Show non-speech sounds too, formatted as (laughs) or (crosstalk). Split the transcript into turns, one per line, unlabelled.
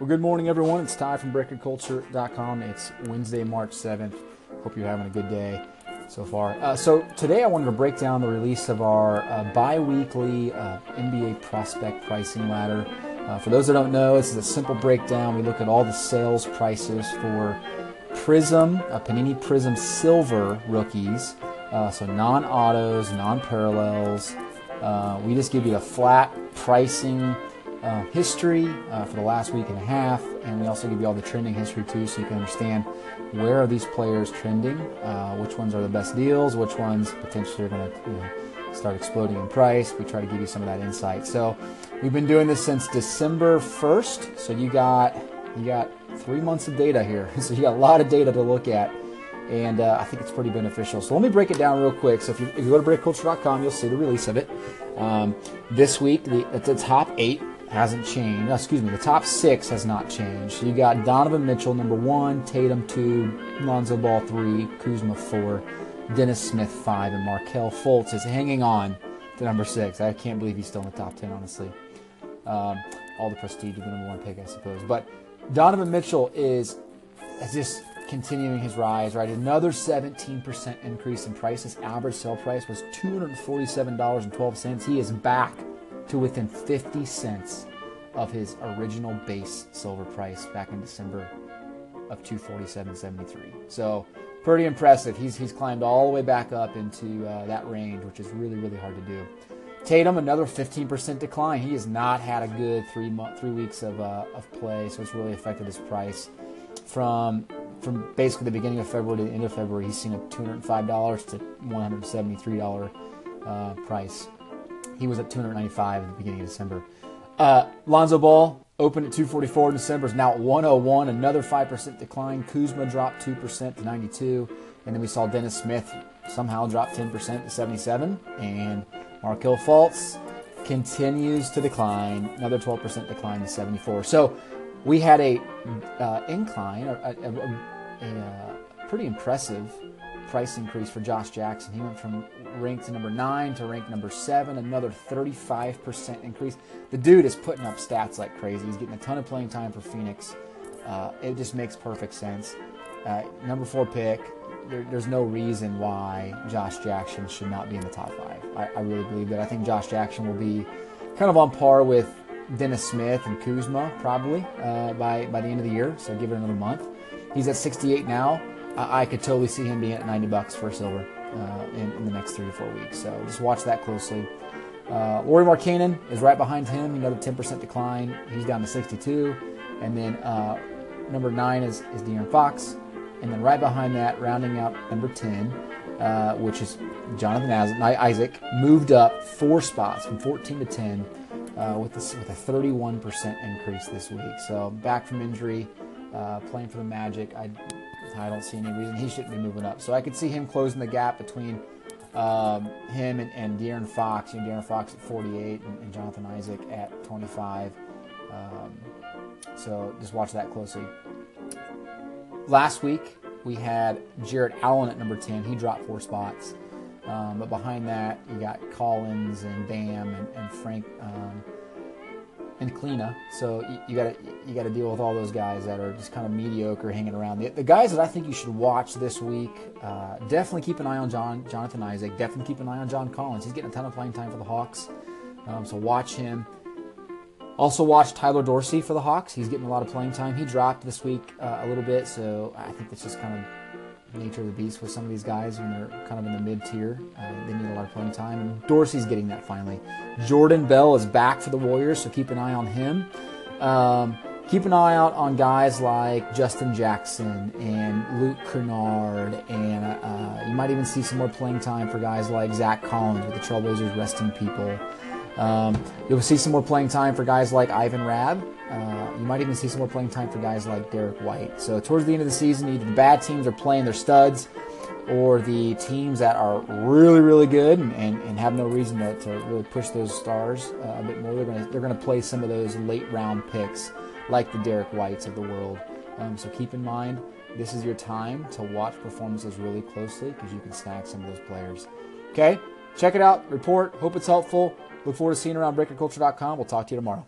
Well, good morning, everyone. It's Ty from BreakerCulture.com. It's Wednesday, March 7th. Hope you're having a good day so far. Uh, so, today I wanted to break down the release of our uh, bi weekly uh, NBA prospect pricing ladder. Uh, for those that don't know, this is a simple breakdown. We look at all the sales prices for Prism, uh, Panini Prism Silver rookies, uh, so non autos, non parallels. we just give you a flat pricing uh, history uh, for the last week and a half, and we also give you all the trending history too, so you can understand where are these players trending, uh, which ones are the best deals, which ones potentially are going to you know, start exploding in price. We try to give you some of that insight. So we've been doing this since December 1st. So you got you got three months of data here. (laughs) So you got a lot of data to look at. And uh, I think it's pretty beneficial. So let me break it down real quick. So if you, if you go to breakculture.com, you'll see the release of it. Um, this week, the, the top eight hasn't changed. Excuse me, the top six has not changed. You got Donovan Mitchell, number one, Tatum, two, Lonzo Ball, three, Kuzma, four, Dennis Smith, five, and Markelle Fultz is hanging on to number six. I can't believe he's still in the top 10, honestly. Um, all the prestige of the number one pick, I suppose. But Donovan Mitchell is just continuing his rise, right? Another 17% increase in price. His average sale price was $247.12. He is back to within 50 cents of his original base silver price back in December of 247.73. So pretty impressive. He's he's climbed all the way back up into uh, that range, which is really really hard to do. Tatum another 15% decline. He has not had a good three month three weeks of uh, of play, so it's really affected his price. From from basically the beginning of February to the end of February, he's seen a $205 to $173 uh, price. He was at 295 at the beginning of December. Uh, Lonzo Ball opened at 244 in December, is now at 101, another 5% decline. Kuzma dropped 2% to 92. And then we saw Dennis Smith somehow drop 10% to 77. And Markelle Fultz continues to decline, another 12% decline to 74. So we had a uh, incline, a, a, a, a pretty impressive price increase for Josh Jackson. He went from ranked to number nine to ranked number seven, another 35% increase. The dude is putting up stats like crazy. He's getting a ton of playing time for Phoenix. Uh, it just makes perfect sense. Uh, number four pick. There, there's no reason why Josh Jackson should not be in the top five. I, I really believe that. I think Josh Jackson will be kind of on par with Dennis Smith and Kuzma probably uh, by by the end of the year. So give it another month. He's at 68 now. I, I could totally see him being at 90 bucks for silver uh, in, in, the next three to four weeks. So just watch that closely. Uh, Lauri Markkanen is right behind him, another 10% decline. He's down to 62. And then uh, number nine is, is De'Aaron Fox. And then right behind that, rounding out number 10, uh, which is Jonathan Isaac, moved up four spots from 14 to 10 uh, with, this, with a 31% increase this week. So back from injury, uh, playing for the Magic. I I don't see any reason he shouldn't be moving up. So I could see him closing the gap between um, him and, and De'Aaron Fox. You know, De'Aaron Fox at 48 and, and Jonathan Isaac at 25. Um, so just watch that closely. Last week we had Jarrett Allen at number 10. He dropped four spots. Um, but behind that, you got Collins and Bam and, and Frank um, and Kleina. So you, got to you got to deal with all those guys that are just kind of mediocre, hanging around. The, the guys that I think you should watch this week, uh, definitely keep an eye on John Jonathan Isaac. Definitely keep an eye on John Collins. He's getting a ton of playing time for the Hawks, um, so watch him. Also watch Tyler Dorsey for the Hawks. He's getting a lot of playing time. He dropped this week uh, a little bit, so I think that's just kind of nature of the beast with some of these guys when they're kind of in the mid tier. Uh, they need a lot of playing time, and Dorsey's getting that finally. Jordan Bell is back for the Warriors, so keep an eye on him. Um, keep an eye out on guys like Justin Jackson and Luke Kennard, and uh, you might even see some more playing time for guys like Zach Collins with the Trailblazers resting people. Um, you'll see some more playing time for guys like Ivan Rabb. Uh, you might even see some more playing time for guys like Derrick White. So towards the end of the season, either the bad teams are playing their studs, or the teams that are really, really good and, and, and have no reason to, to, really push those stars uh, a bit more. They're going to they're to play some of those late round picks like the Derrick Whites of the world. Um, so keep in mind, this is your time to watch performances really closely because you can snag some of those players. Okay, check it out, report. Hope it's helpful. Look forward to seeing you around breakandculture.com. We'll talk to you tomorrow.